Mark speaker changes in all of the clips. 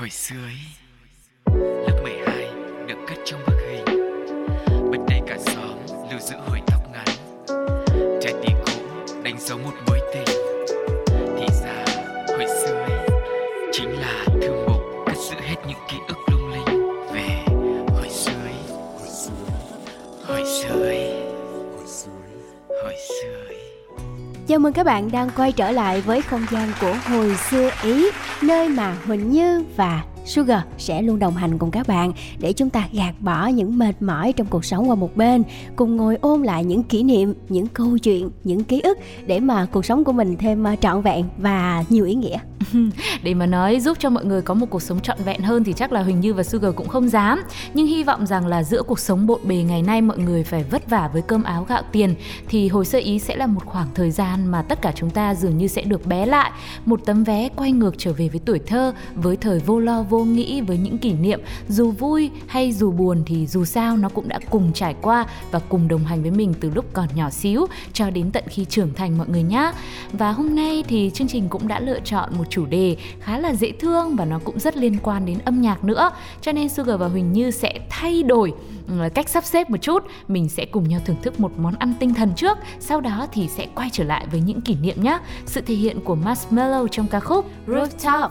Speaker 1: hồi xưa ấy, lớp 12 được cất trong bức hình. Bên đây cả xóm lưu giữ hồi tóc ngắn. Trái tim cũ đánh dấu một mối tình. Thì ra, hồi xưa ấy, chính là thư mục cất giữ hết những ký ức lung linh. Về hồi xưa ấy, hồi xưa ấy, hồi xưa ấy.
Speaker 2: Chào mừng các bạn đang quay trở lại với không gian của hồi xưa Ý. Nơi mà Huỳnh Như và Sugar sẽ luôn đồng hành cùng các bạn Để chúng ta gạt bỏ những mệt mỏi trong cuộc sống qua một bên Cùng ngồi ôn lại những kỷ niệm, những câu chuyện, những ký ức Để mà cuộc sống của mình thêm ờ, trọn vẹn và nhiều ý nghĩa.
Speaker 3: để mà nói giúp cho mọi người có một cuộc sống trọn vẹn hơn thì chắc là Huỳnh Như và Sugar cũng không dám. Nhưng hy vọng rằng là giữa cuộc sống bộn bề ngày nay mọi người phải vất vả với cơm áo gạo tiền, thì hồi sơ ý sẽ là một khoảng thời gian mà tất cả chúng ta dường như sẽ được bé lại. Một tấm vé quay ngược trở về với tuổi thơ, với thời vô lo vô nghĩ, với những kỷ niệm. Dù vui hay dù buồn thì dù sao nó cũng đã cùng trải qua và cùng đồng hành với mình từ lúc còn nhỏ xíu cho đến tận khi trưởng thành mọi người nhé và hôm nay thì chương trình cũng đã lựa chọn một chủ đề khá là dễ thương và nó cũng rất liên quan đến âm nhạc nữa. Cho nên Sugar và Huỳnh Như sẽ thay đổi ừ, cách sắp xếp một chút. Mình sẽ cùng nhau thưởng thức một món ăn tinh thần trước. Sau đó thì sẽ quay trở lại với những kỷ niệm nhé sự thể hiện của Marshmallow trong ca khúc Rooftop.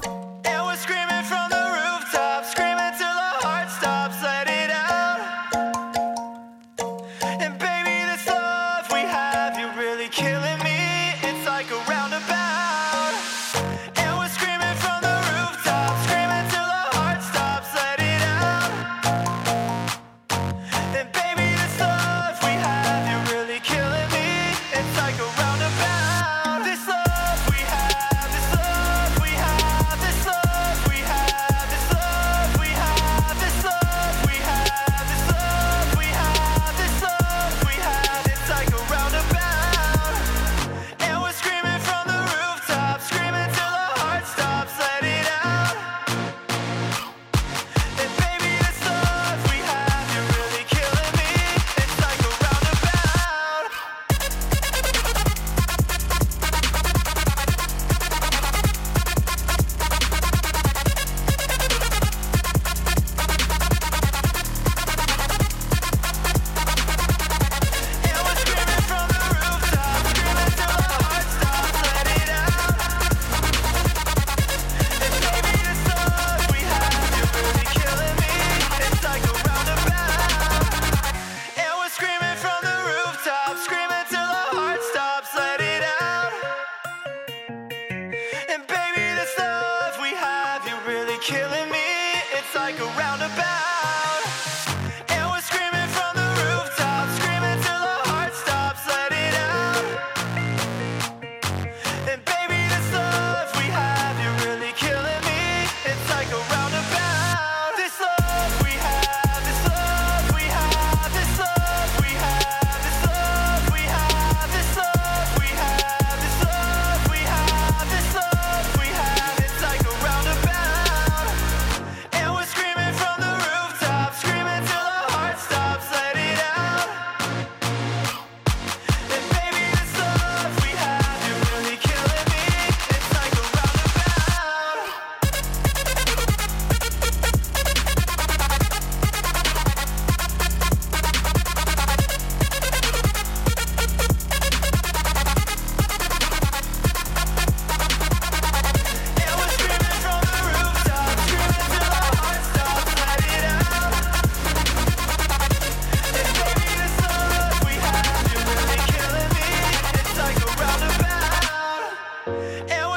Speaker 4: And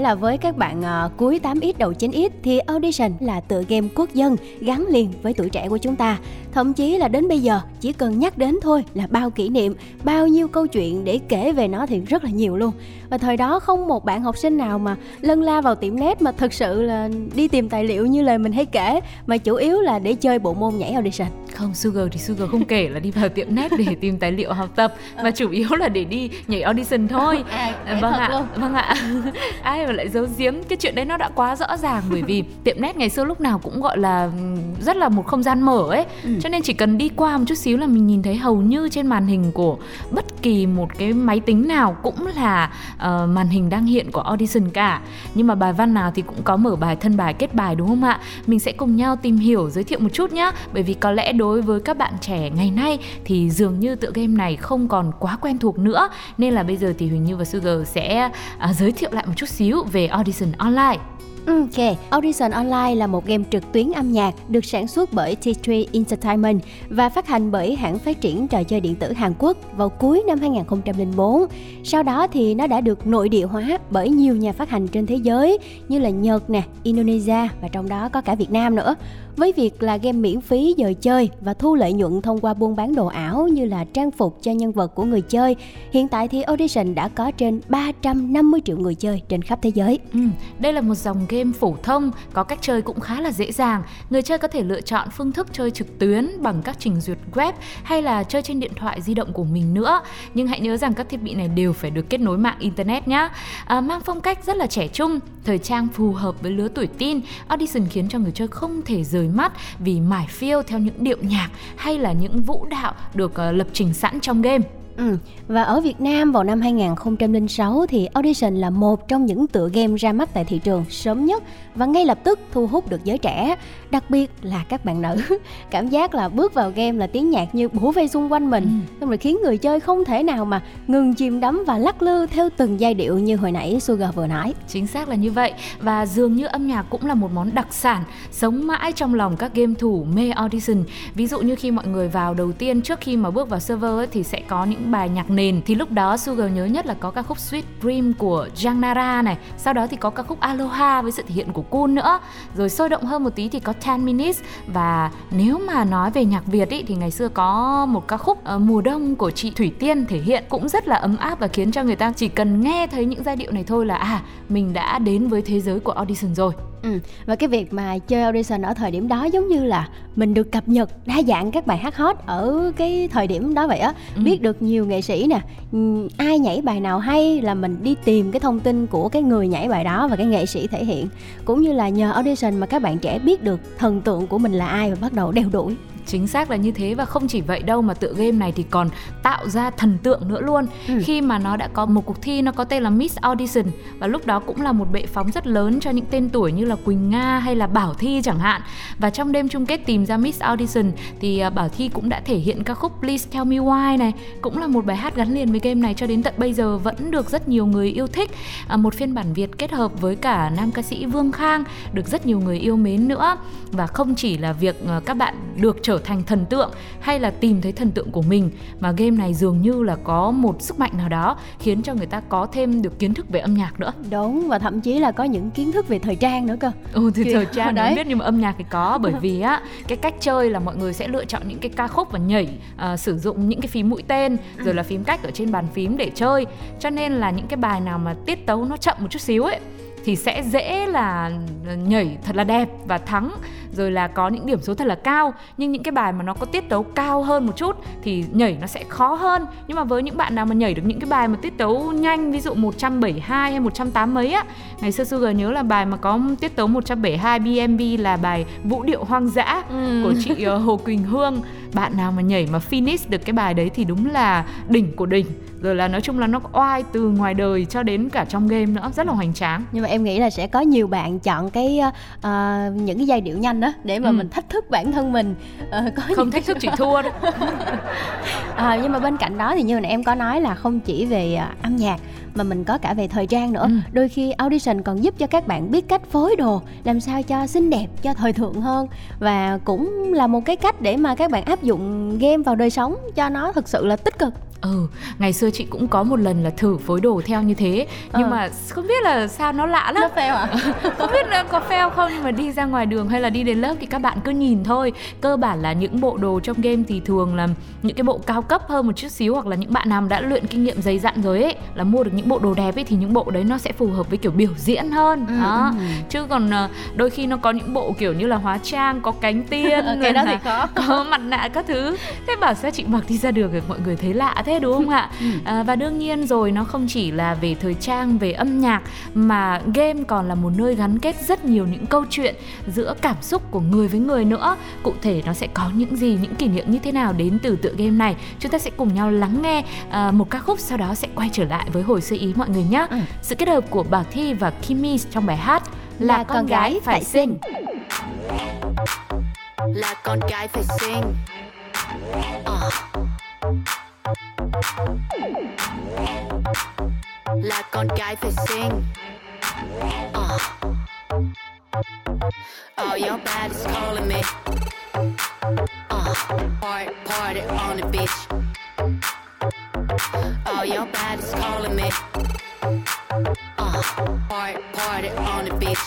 Speaker 2: là với các bạn uh, cuối 8X đầu 9X thì Audition là tựa game quốc dân gắn liền với tuổi trẻ của chúng ta. Thậm chí là đến bây giờ chỉ cần nhắc đến thôi là bao kỷ niệm, bao nhiêu câu chuyện để kể về nó thì rất là nhiều luôn. Và thời đó không một bạn học sinh nào mà lân la vào tiệm net mà thực sự là đi tìm tài liệu như lời mình hay kể mà chủ yếu là để chơi bộ môn nhảy audition.
Speaker 3: Không, Sugar thì Sugar không kể là đi vào tiệm net để tìm tài liệu học tập mà chủ yếu là để đi nhảy audition thôi.
Speaker 2: À,
Speaker 3: vâng ạ, luôn. vâng ạ. Ai mà lại giấu giếm cái chuyện đấy nó đã quá rõ ràng bởi vì tiệm net ngày xưa lúc nào cũng gọi là rất là một không gian mở ấy. Ừ. Cho nên chỉ cần đi qua một chút xíu là mình nhìn thấy hầu như trên màn hình của bất kỳ một cái máy tính nào cũng là uh, màn hình đang hiện của audition cả. Nhưng mà bài văn nào thì cũng có mở bài thân bài kết bài đúng không ạ? Mình sẽ cùng nhau tìm hiểu giới thiệu một chút nhá. Bởi vì có lẽ đối với các bạn trẻ ngày nay thì dường như tựa game này không còn quá quen thuộc nữa nên là bây giờ thì Huỳnh Như và Sugar sẽ uh, giới thiệu lại một chút xíu về Audition Online.
Speaker 2: Ok, Audition Online là một game trực tuyến âm nhạc được sản xuất bởi T3 Entertainment và phát hành bởi hãng phát triển trò chơi điện tử Hàn Quốc vào cuối năm 2004. Sau đó thì nó đã được nội địa hóa bởi nhiều nhà phát hành trên thế giới như là Nhật nè, Indonesia và trong đó có cả Việt Nam nữa. Với việc là game miễn phí giờ chơi và thu lợi nhuận thông qua buôn bán đồ ảo như là trang phục cho nhân vật của người chơi, hiện tại thì Audition đã có trên 350 triệu người chơi trên khắp thế giới.
Speaker 3: Ừ, đây là một dòng game phổ thông, có cách chơi cũng khá là dễ dàng. Người chơi có thể lựa chọn phương thức chơi trực tuyến bằng các trình duyệt web hay là chơi trên điện thoại di động của mình nữa. Nhưng hãy nhớ rằng các thiết bị này đều phải được kết nối mạng internet nhé. À, mang phong cách rất là trẻ trung, thời trang phù hợp với lứa tuổi teen. Audition khiến cho người chơi không thể rời mắt vì mải phiêu theo những điệu nhạc hay là những vũ đạo được ờ, lập trình sẵn trong game.
Speaker 2: Ừ. Và ở Việt Nam vào năm 2006 thì Audition là một trong những tựa game ra mắt tại thị trường sớm nhất và ngay lập tức thu hút được giới trẻ, đặc biệt là các bạn nữ. Cảm giác là bước vào game là tiếng nhạc như bủa vây xung quanh mình, ừ. xong rồi khiến người chơi không thể nào mà ngừng chìm đắm và lắc lư theo từng giai điệu như hồi nãy Sugar vừa nói.
Speaker 3: Chính xác là như vậy và dường như âm nhạc cũng là một món đặc sản sống mãi trong lòng các game thủ mê Audition. Ví dụ như khi mọi người vào đầu tiên trước khi mà bước vào server ấy, thì sẽ có những bài nhạc nền thì lúc đó Sugar nhớ nhất là có ca khúc Sweet Dream của Jang Nara này. Sau đó thì có ca khúc Aloha với sự thể hiện của Kun nữa. Rồi sôi động hơn một tí thì có 10 Minutes. Và nếu mà nói về nhạc Việt ý, thì ngày xưa có một ca khúc uh, Mùa Đông của chị Thủy Tiên thể hiện cũng rất là ấm áp và khiến cho người ta chỉ cần nghe thấy những giai điệu này thôi là à mình đã đến với thế giới của audition rồi.
Speaker 2: Ừ. Và cái việc mà chơi audition ở thời điểm đó giống như là mình được cập nhật đa dạng các bài hát hot ở cái thời điểm đó vậy á ừ. biết được nhiều nghệ sĩ nè ừ, ai nhảy bài nào hay là mình đi tìm cái thông tin của cái người nhảy bài đó và cái nghệ sĩ thể hiện cũng như là nhờ audition mà các bạn trẻ biết được thần tượng của mình là ai và bắt đầu đeo đuổi
Speaker 3: chính xác là như thế và không chỉ vậy đâu mà tựa game này thì còn tạo ra thần tượng nữa luôn. Ừ. khi mà nó đã có một cuộc thi nó có tên là Miss Audition và lúc đó cũng là một bệ phóng rất lớn cho những tên tuổi như là Quỳnh Nga hay là Bảo Thi chẳng hạn. Và trong đêm chung kết tìm ra Miss Audition thì à, Bảo Thi cũng đã thể hiện ca khúc Please Tell Me Why này cũng là một bài hát gắn liền với game này cho đến tận bây giờ vẫn được rất nhiều người yêu thích. À, một phiên bản Việt kết hợp với cả nam ca sĩ Vương Khang được rất nhiều người yêu mến nữa. Và không chỉ là việc à, các bạn được trở thành thần tượng hay là tìm thấy thần tượng của mình. Mà game này dường như là có một sức mạnh nào đó khiến cho người ta có thêm được kiến thức về âm nhạc nữa.
Speaker 2: Đúng và thậm chí là có những kiến thức về thời trang nữa cơ.
Speaker 3: Ừ thì thời trang đấy. biết nhưng mà âm nhạc thì có bởi vì á cái cách chơi là mọi người sẽ lựa chọn những cái ca khúc và nhảy uh, sử dụng những cái phím mũi tên rồi là phím cách ở trên bàn phím để chơi. Cho nên là những cái bài nào mà tiết tấu nó chậm một chút xíu ấy thì sẽ dễ là nhảy thật là đẹp và thắng rồi là có những điểm số thật là cao nhưng những cái bài mà nó có tiết tấu cao hơn một chút thì nhảy nó sẽ khó hơn. Nhưng mà với những bạn nào mà nhảy được những cái bài mà tiết tấu nhanh ví dụ 172 hay 180 mấy á ngày xưa Sugar nhớ là bài mà có tiết tấu 172 BMB là bài vũ điệu hoang dã ừ. của chị uh, Hồ Quỳnh Hương. Bạn nào mà nhảy mà finish được cái bài đấy thì đúng là đỉnh của đỉnh. Rồi là nói chung là nó oai từ ngoài đời cho đến cả trong game nữa rất là hoành tráng.
Speaker 2: Nhưng mà em nghĩ là sẽ có nhiều bạn chọn cái uh, những cái giai điệu nhanh tranh đó để mà
Speaker 3: Ừ.
Speaker 2: mình thách thức bản thân mình ờ, có
Speaker 3: không thách thức chị thua đâu
Speaker 2: À, nhưng mà bên cạnh đó thì như nãy em có nói là không chỉ về à, âm nhạc mà mình có cả về thời trang nữa.
Speaker 3: Ừ.
Speaker 2: Đôi khi audition còn giúp cho các bạn biết cách phối đồ làm sao cho xinh đẹp, cho thời thượng hơn và cũng là một cái cách để mà các bạn áp dụng game vào đời sống cho nó thực sự là tích cực.
Speaker 3: Ừ, ngày xưa chị cũng có một lần là thử phối đồ theo như thế Nhưng
Speaker 2: Ờ.
Speaker 3: mà không biết là sao nó lạ lắm
Speaker 2: fail à?
Speaker 3: Không biết là có fail không nhưng mà đi ra ngoài đường hay là đi đến lớp thì các bạn cứ nhìn thôi Cơ bản là những bộ đồ trong game thì thường là những cái bộ cao cấp hơn một chút xíu Hoặc là những bạn nào đã luyện kinh nghiệm dày dặn rồi ấy Là mua được những bộ đồ đẹp ấy thì những bộ đấy nó sẽ phù hợp với kiểu biểu diễn hơn
Speaker 2: Ừ,
Speaker 3: Đó,
Speaker 2: ừ.
Speaker 3: chứ còn ờ, đôi khi nó có những bộ kiểu như là hóa trang, có cánh tiên
Speaker 2: Ờ,
Speaker 3: rồi
Speaker 2: cái đó thì khó.
Speaker 3: có mặt nạ các thứ thế bảo sao chị mặc đi ra đường thì mọi người thấy lạ thế đúng không ạ
Speaker 2: Ừ.
Speaker 3: à, và đương nhiên rồi nó không chỉ là về thời trang về âm nhạc mà game còn là một nơi gắn kết rất nhiều những câu chuyện giữa cảm xúc của người với người nữa cụ thể nó sẽ có những gì những kỷ niệm như thế nào đến từ tựa game này chúng ta sẽ cùng nhau lắng nghe à, một ca khúc sau đó sẽ quay trở lại với hồi sơ ý mọi người nhé
Speaker 2: Ừ.
Speaker 3: sự kết hợp của Bảo Thi và Kimmy trong bài hát là, con gái phải xinh
Speaker 5: là con gái phải xinh Ờ. là con gái phải xinh Ờ. Oh, your body's calling me. Uh, party, party on the beach. Oh, your body's calling me. Uh, party, party on the beach.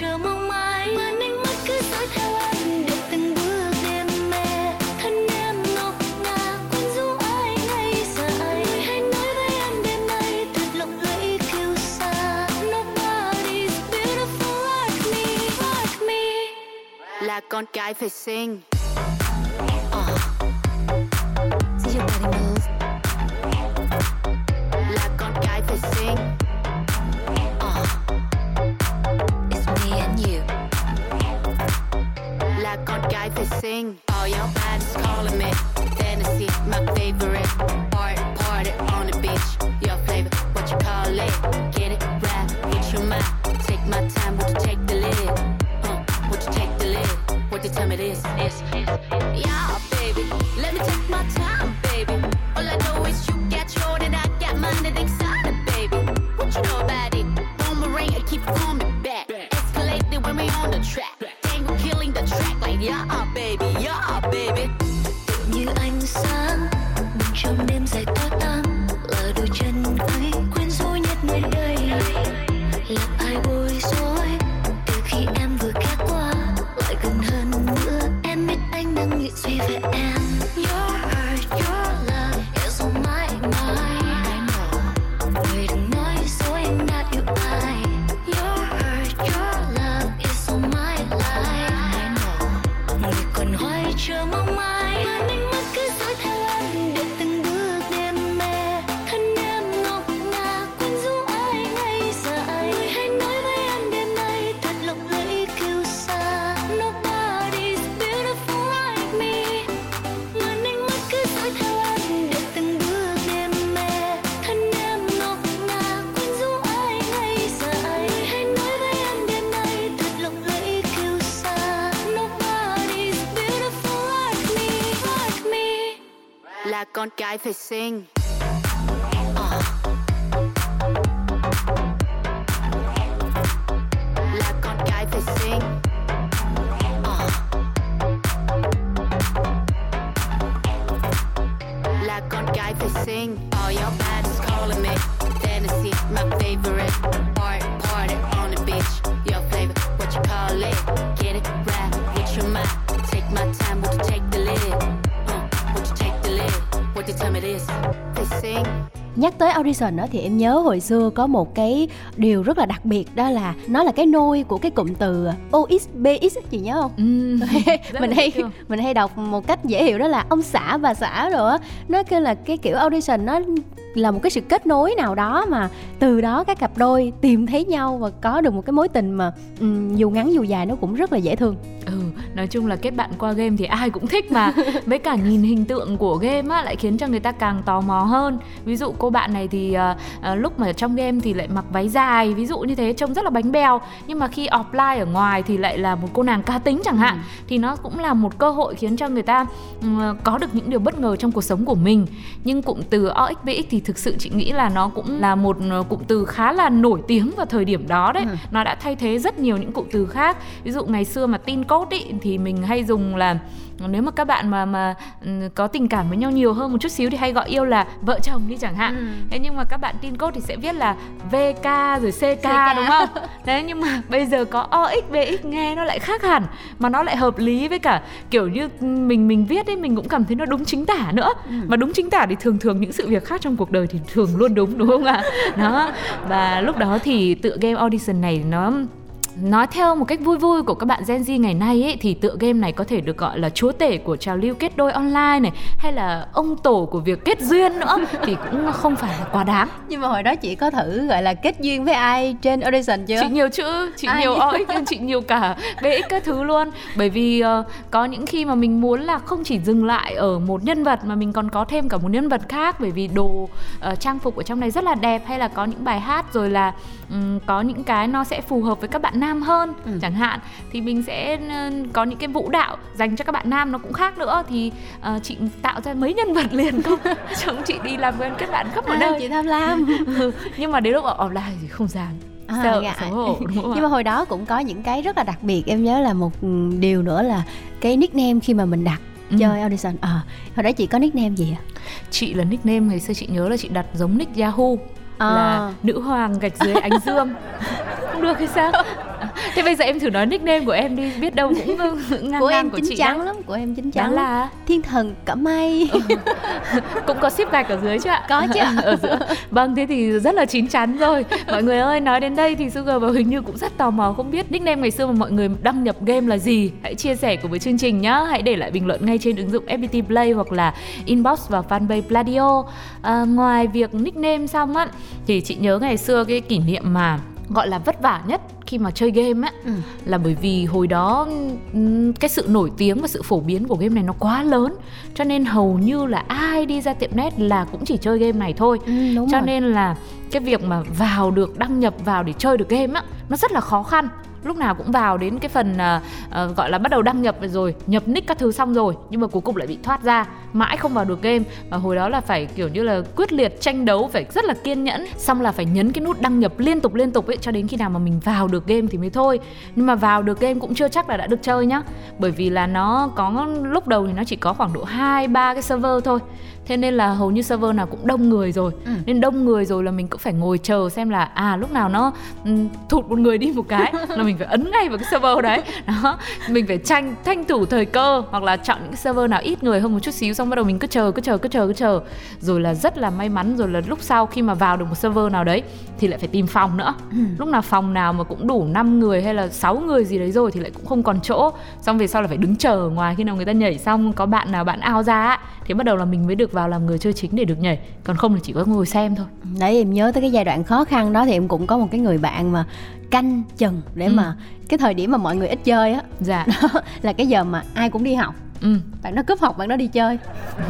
Speaker 6: Chờ mong mãi. Mà ánh mắt cứ dõi theo em được từng bước đêm mê thân em ngọc ngà quyến rũ ai ngây dại người hãy nói với em đêm nay thật lộng lẫy kiêu xa. Nobody's beautiful like me like me.
Speaker 5: Là con cái phải xinh.
Speaker 6: Me.
Speaker 5: Fantasy, my favorite. Party, party on the beach. Your flavor, what you call it
Speaker 2: nhắc tới audition đó thì em nhớ hồi xưa có một cái điều rất là đặc biệt đó là nó là cái nôi của cái cụm từ OXBX chị nhớ không?
Speaker 3: Ừ,
Speaker 2: mình hay mình hay đọc một cách dễ hiểu đó là ông xã bà xã rồi á. Nó kêu là cái kiểu audition nó là một cái sự kết nối nào đó mà từ đó các cặp đôi tìm thấy nhau và có được một cái mối tình mà ừm, dù ngắn dù dài nó cũng rất là dễ thương.
Speaker 3: Ừ, nói chung là kết bạn qua game thì ai cũng thích mà. Với cả nhìn hình tượng của game á lại khiến cho người ta càng tò mò hơn. Ví dụ cô bạn này thì à, à, lúc mà trong game thì lại mặc váy dài Ví dụ như thế trông rất là bánh bèo. Nhưng mà khi offline ở ngoài thì lại là một cô nàng cá tính chẳng hạn. Thì nó cũng là một cơ hội khiến cho người ta ừm, có được những điều bất ngờ trong cuộc sống của mình. Nhưng cụm từ OXBX thì thực sự chị nghĩ là nó cũng là một ờ, cụm từ khá là nổi tiếng vào thời điểm đó đấy Nó đã thay thế rất nhiều những cụm từ khác Ví dụ ngày xưa mà tin code ý, thì mình hay dùng là nếu mà các bạn mà mà ừ, có tình cảm với nhau nhiều hơn một chút xíu thì hay gọi yêu là vợ chồng đi chẳng hạn. Thế nhưng mà các bạn tin code thì sẽ viết là VK rồi CK, đúng không? Đấy nhưng mà bây giờ có OXBX nghe nó lại khác hẳn mà nó lại hợp lý với cả kiểu như mình mình viết ấy mình cũng cảm thấy nó đúng chính tả nữa. Mà đúng chính tả thì thường thường những sự việc khác trong cuộc đời thì thường luôn đúng đúng không ạ? Đó. Và lúc đó thì tựa game audition này nó Nói theo một cách vui vui của các bạn Gen Z ngày nay ấy, thì tựa game này có thể được gọi là chúa tể của trào lưu kết đôi online này hay là ông tổ của việc kết duyên nữa thì cũng không phải là quá đáng.
Speaker 2: nhưng mà hồi đó chị có thử gọi là kết duyên với ai trên audition chưa
Speaker 3: Chị nhiều chữ, chị
Speaker 2: Ai?
Speaker 3: nhiều OX, chị nhiều cả BX các thứ luôn Bởi vì ờ, có những khi mà mình muốn là không chỉ dừng lại ở một nhân vật mà mình còn có thêm cả một nhân vật khác Bởi vì đồ ờ, trang phục ở trong này rất là đẹp hay là có những bài hát rồi là ừm, có những cái nó sẽ phù hợp với các bạn nam hơn chẳng hạn Thì mình sẽ ờ, có những cái vũ đạo dành cho các bạn nam nó cũng khác nữa. Thì ờ, chị tạo ra mấy nhân vật liền không? Chồng chị đi làm quen kết bạn khắp mọi
Speaker 2: à,
Speaker 3: nơi.
Speaker 2: chị tham lam.
Speaker 3: Nhưng mà đến lúc ở offline thì không dám.
Speaker 2: À,
Speaker 3: sợ
Speaker 2: ngại.
Speaker 3: xấu hổ
Speaker 2: nhưng mà hồi đó cũng có những cái rất là đặc biệt em nhớ là một ừ, điều nữa là cái nickname khi mà mình đặt
Speaker 3: Ừ.
Speaker 2: chơi audition. Ờ hồi đó chị có nickname gì ạ?
Speaker 3: Chị là nickname ngày xưa chị nhớ là chị đặt giống nick Yahoo
Speaker 2: À.
Speaker 3: là nữ hoàng gạch dưới ánh dương. Không được hay sao? Thế bây giờ em thử nói nickname của em đi biết đâu cũng ngang
Speaker 2: của
Speaker 3: ngang
Speaker 2: em
Speaker 3: của
Speaker 2: chín
Speaker 3: chị
Speaker 2: chắn
Speaker 3: đó.
Speaker 2: lắm của em chín
Speaker 3: đó
Speaker 2: chắn.
Speaker 3: là?
Speaker 2: Thiên thần cỡ mây.
Speaker 3: Cũng có ship gạch ở dưới chứ ạ?
Speaker 2: Có chứ.
Speaker 3: ở giữa. Vâng thế thì rất là chín chắn rồi. Mọi người ơi nói đến đây thì Sugar và Huỳnh Như cũng rất tò mò không biết nickname ngày xưa mà mọi người đăng nhập game là gì. Hãy chia sẻ cùng với chương trình nhá. Hãy để lại bình luận ngay trên ứng dụng FPT Play hoặc là inbox vào fanpage Pladio. À, ngoài việc nickname xong á thì chị nhớ ngày xưa cái kỷ niệm mà gọi là vất vả nhất khi mà chơi game á
Speaker 2: Ừ.
Speaker 3: là bởi vì hồi đó ừm, cái sự nổi tiếng và sự phổ biến của game này nó quá lớn. Cho nên hầu như là ai đi ra tiệm net là cũng chỉ chơi game này thôi.
Speaker 2: Ừ,
Speaker 3: cho
Speaker 2: rồi.
Speaker 3: nên là cái việc mà vào được đăng nhập vào để chơi được game á nó rất là khó khăn lúc nào cũng vào đến cái phần uh, gọi là bắt đầu đăng nhập rồi nhập nick các thứ xong rồi nhưng mà cuối cùng lại bị thoát ra mãi không vào được game. Và hồi đó là phải kiểu như là quyết liệt tranh đấu phải rất là kiên nhẫn xong là phải nhấn cái nút đăng nhập liên tục liên tục ấy cho đến khi nào mà mình vào được game thì mới thôi. Nhưng mà vào được game cũng chưa chắc là đã được chơi nhá bởi vì là nó có lúc đầu thì nó chỉ có khoảng độ hai ba cái server thôi thế nên là hầu như server nào cũng đông người rồi.
Speaker 2: Ừ.
Speaker 3: nên đông người rồi là mình cũng phải ngồi chờ xem là à lúc nào nó ừm, thụt một người đi một cái là mình phải ấn ngay vào cái server đấy. Đó mình phải tranh tranh thủ thời cơ hoặc là chọn những cái server nào ít người hơn một chút xíu xong bắt đầu mình cứ chờ cứ chờ cứ chờ cứ chờ. Rồi là rất là may mắn rồi là lúc sau khi mà vào được một server nào đấy thì lại phải tìm phòng nữa. Lúc nào phòng nào mà cũng đủ 5 người hay là 6 người gì đấy rồi thì lại cũng không còn chỗ. Xong về sau là phải đứng chờ ngoài khi nào người ta nhảy xong có bạn nào bạn ao ra thì bắt đầu là mình mới được vào làm người chơi chính để được nhảy. Còn không là chỉ có ngồi xem thôi.
Speaker 2: Đấy em nhớ tới cái giai đoạn khó khăn đó thì em cũng có một cái người bạn mà canh chừng để
Speaker 3: Ừ.
Speaker 2: mà cái thời điểm mà mọi người ít chơi á.
Speaker 3: Dạ.
Speaker 2: Là cái giờ mà ai cũng đi học.
Speaker 3: Ừ.
Speaker 2: Bạn đó cúp học bạn đó đi chơi.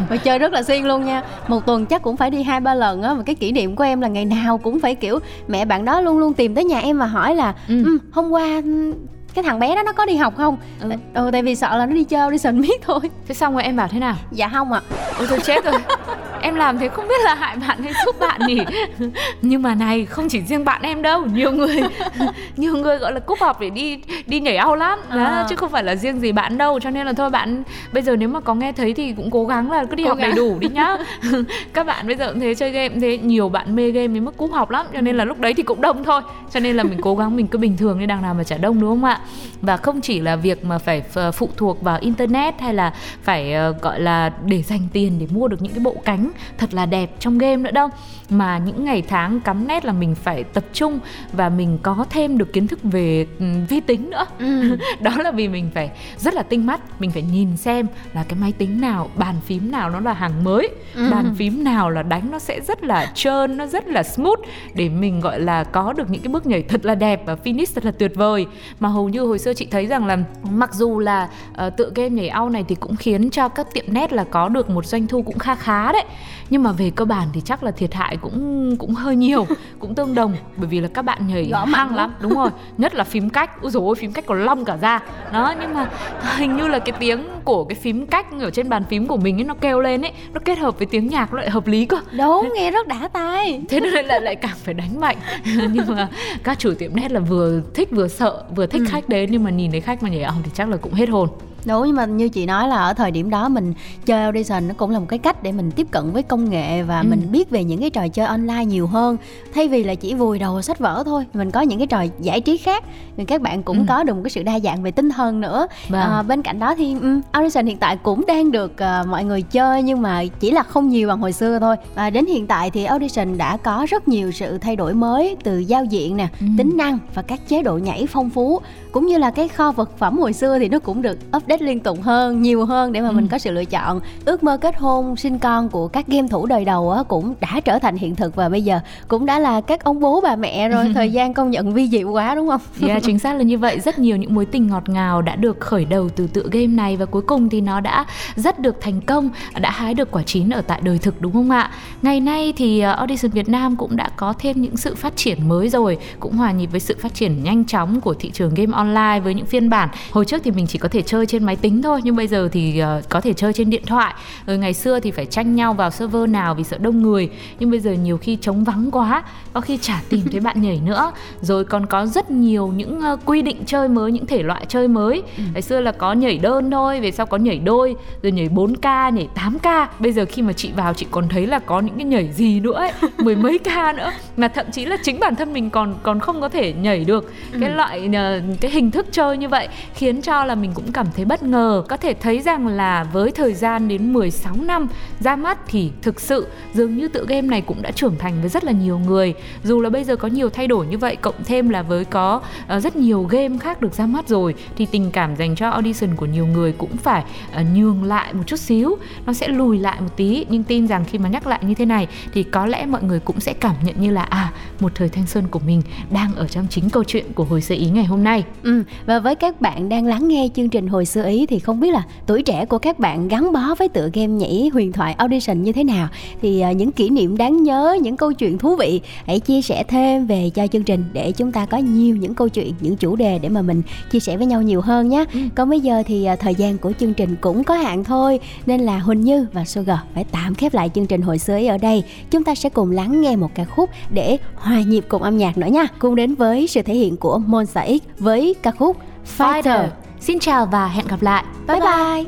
Speaker 2: Và chơi rất là xuyên luôn nha. Một tuần chắc cũng phải đi hai ba lần á. Và cái kỷ niệm của em là ngày nào cũng phải kiểu mẹ bạn đó luôn luôn tìm tới nhà em và hỏi là
Speaker 3: Ừ.
Speaker 2: ừ. hôm qua ừ, cái thằng bé đó nó có đi học không?
Speaker 3: Ừ.
Speaker 2: ừ, tại vì sợ là nó đi chơi đi sình biết thôi.
Speaker 3: Thế xong rồi em bảo thế nào?
Speaker 2: Dạ không ạ.
Speaker 3: Ôi tôi chết rồi em làm thế không biết là hại bạn hay giúp bạn nhỉ? Nhưng mà này không chỉ riêng bạn em đâu nhiều người nhiều người gọi là cúp học để đi đi nhảy ao lắm. Đó,
Speaker 2: À.
Speaker 3: chứ không phải là riêng gì bạn đâu. Cho nên là thôi bạn bây giờ nếu mà có nghe thấy thì cũng cố gắng là cứ đi
Speaker 2: Cố
Speaker 3: học đầy
Speaker 2: gắng.
Speaker 3: đủ đi nhá. Các bạn bây giờ cũng thế chơi game thế. Nhiều bạn mê game đến mức cúp học lắm. Cho nên là lúc đấy thì cũng đông thôi. Cho nên là mình cố gắng mình cứ bình thường đi đằng nào mà chả đông đúng không ạ? Và không chỉ là việc mà phải ph- phụ thuộc vào internet hay là phải ờ, gọi là để dành tiền để mua được những cái bộ cánh thật là đẹp trong game nữa đâu mà những ngày tháng cắm nét là mình phải tập trung và mình có thêm được kiến thức về ừ, vi tính nữa
Speaker 2: Ừ.
Speaker 3: đó là vì mình phải rất là tinh mắt mình phải nhìn xem là cái máy tính nào bàn phím nào nó là hàng mới
Speaker 2: Ừ.
Speaker 3: bàn phím nào là đánh nó sẽ rất là trơn nó rất là smooth để mình gọi là có được những cái bước nhảy thật là đẹp và finish thật là tuyệt vời mà hầu như hồi xưa chị thấy rằng là mặc dù là uh, tựa game nhảy ao này thì cũng khiến cho các tiệm net là có được một doanh thu cũng kha khá đấy nhưng mà về cơ bản thì chắc là thiệt hại cũng cũng hơi nhiều cũng tương đồng bởi vì là các bạn nhảy
Speaker 2: Gõ
Speaker 3: hăng
Speaker 2: lắm.
Speaker 3: đúng rồi. Nhất là phím cách ôi dồi ôi phím cách còn long cả ra đó nhưng mà hình như là cái tiếng của cái phím cách ở trên bàn phím của mình ấy nó kêu lên ấy nó kết hợp với tiếng nhạc nó lại hợp lý cơ.
Speaker 2: Đúng, nghe rất đã tai.
Speaker 3: thế nên là lại càng phải đánh mạnh. Nhưng mà các chủ tiệm net là vừa thích vừa sợ vừa thích
Speaker 2: Ừ.
Speaker 3: khách đến nhưng mà nhìn thấy khách mà nhảy ảo thì chắc là cũng hết hồn
Speaker 2: Đúng nhưng mà như chị nói là ở thời điểm đó mình chơi audition nó cũng là một cái cách để mình tiếp cận với công nghệ và
Speaker 3: Ừ.
Speaker 2: mình biết về những cái trò chơi online nhiều hơn thay vì là chỉ vùi đầu sách vở thôi mình có những cái trò giải trí khác thì các bạn cũng
Speaker 3: Ừ.
Speaker 2: có được một cái sự đa dạng về tinh thần nữa
Speaker 3: Vâng.
Speaker 2: à, bên cạnh đó thì um, audition hiện tại cũng đang được à, mọi người chơi nhưng mà chỉ là không nhiều bằng hồi xưa thôi và đến hiện tại thì audition đã có rất nhiều sự thay đổi mới từ giao diện nè
Speaker 3: Ừ.
Speaker 2: tính năng và các chế độ nhảy phong phú cũng như là cái kho vật phẩm hồi xưa thì nó cũng được update liên tục hơn nhiều hơn để mà
Speaker 3: Ừ.
Speaker 2: mình có sự lựa chọn. Ước mơ kết hôn sinh con của các game thủ đời đầu á, cũng đã trở thành hiện thực và bây giờ cũng đã là các ông bố bà mẹ rồi thời gian công nhận vi diệu quá đúng không?
Speaker 3: Yeah, chính xác là như vậy. Rất nhiều những mối tình ngọt ngào đã được khởi đầu từ tựa game này và cuối cùng thì nó đã rất được thành công đã hái được quả chín ở tại đời thực đúng không ạ? Ngày nay thì ờ, Audition Việt Nam cũng đã có thêm những sự phát triển mới rồi cũng hòa nhịp với sự phát triển nhanh chóng của thị trường game online với những phiên bản. Hồi trước thì mình chỉ có thể chơi trên máy tính thôi nhưng bây giờ thì ờ, có thể chơi trên điện thoại. Rồi ngày xưa thì phải tranh nhau vào server nào vì sợ đông người nhưng bây giờ nhiều khi trống vắng quá có khi chả tìm thấy bạn nhảy nữa. Rồi còn có rất nhiều những ờ, quy định chơi mới những thể loại chơi mới. Ngày xưa là có nhảy đơn thôi về sau có nhảy đôi rồi nhảy 4k nhảy 8k bây giờ khi mà chị vào chị còn thấy là có những cái nhảy gì nữa ấy mười mấy k nữa. Mà thậm chí là chính bản thân mình còn còn không có thể nhảy được. Cái loại ờ, cái hình thức chơi như vậy khiến cho là mình cũng cảm thấy bất ngờ. Có thể thấy rằng là với thời gian đến 16 năm ra mắt thì thực sự dường như tựa game này cũng đã trưởng thành với rất là nhiều người. Dù là bây giờ có nhiều thay đổi như vậy, cộng thêm là với có ờ, rất nhiều game khác được ra mắt rồi, thì tình cảm dành cho audition của nhiều người cũng phải ờ, nhường lại một chút xíu. Nó sẽ lùi lại một tí, nhưng tin rằng khi mà nhắc lại như thế này thì có lẽ mọi người cũng sẽ cảm nhận như là à một thời thanh xuân của mình đang ở trong chính câu chuyện của hồi sơ ý ngày hôm nay.
Speaker 2: Ừ, và với các bạn đang lắng nghe chương trình hồi xưa ý thì không biết là tuổi trẻ của các bạn gắn bó với tựa game nhảy huyền thoại audition như thế nào? Thì à, những kỷ niệm đáng nhớ những câu chuyện thú vị hãy chia sẻ thêm về cho chương trình để chúng ta có nhiều những câu chuyện những chủ đề để mà mình chia sẻ với nhau nhiều hơn nhé. Còn bây giờ thì à, thời gian của chương trình cũng có hạn thôi nên là Huỳnh Như và Sugar phải tạm khép lại chương trình hồi xưa ý ở đây. Chúng ta sẽ cùng lắng nghe một ca khúc để hòa nhịp cùng âm nhạc nữa nha. Cùng đến với sự thể hiện của Monza X với ca khúc Fighter.
Speaker 3: Xin chào và hẹn gặp lại
Speaker 2: Bye bye.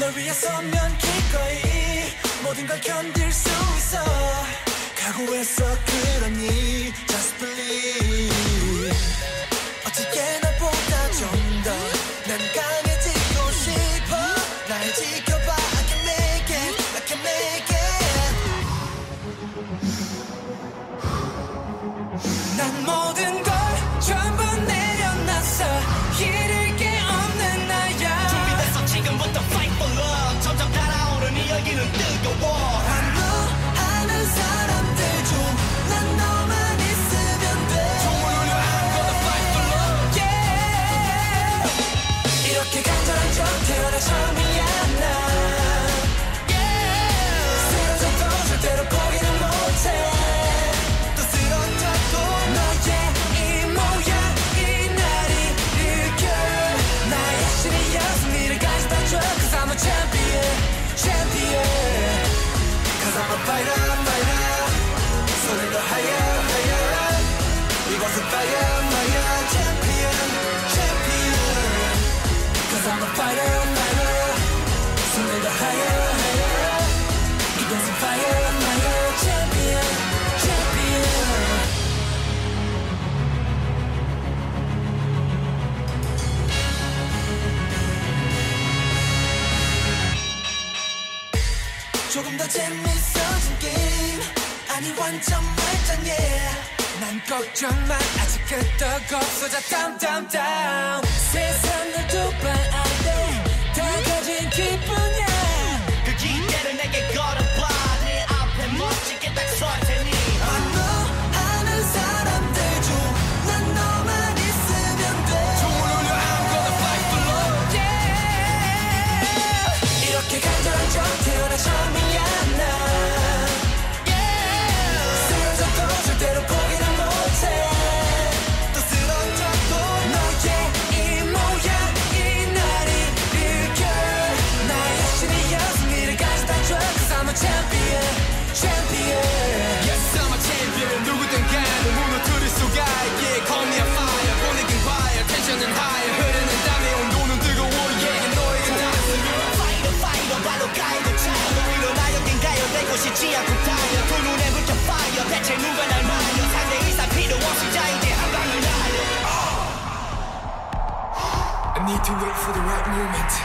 Speaker 4: 널 위해서면 기꺼이 모든 걸 견딜 수 있어 각오했어 그러니 Just believe 어떻게 bayram bayram higher. champion I'm a fighter, fighter. Sonunda hayal hayal İbazı bayram
Speaker 7: 조금 더 재밌어진 게임. 아니 완전 말장해. 난 걱정만 아직 끄떡 없어져 땀땀땀 세상을
Speaker 8: 두번 need to wait for the right moment.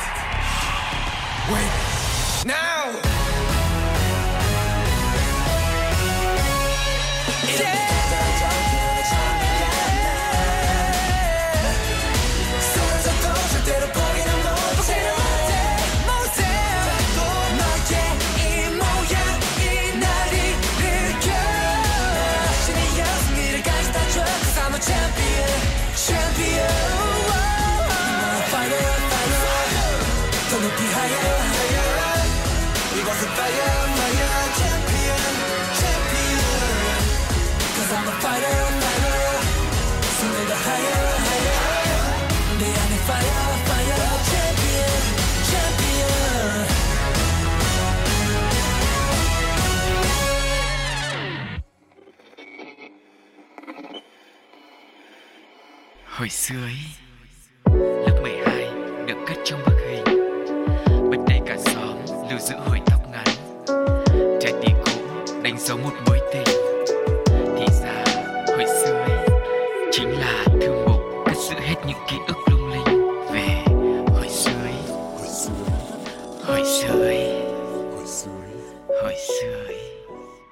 Speaker 7: 높이 higher higher. 이곳은 fire fire champion champion. I'm a fighter fighter. 손을 더 higher higher. 내 안에 fire fire champion champion.
Speaker 1: Hồi xưa ấy sống một mình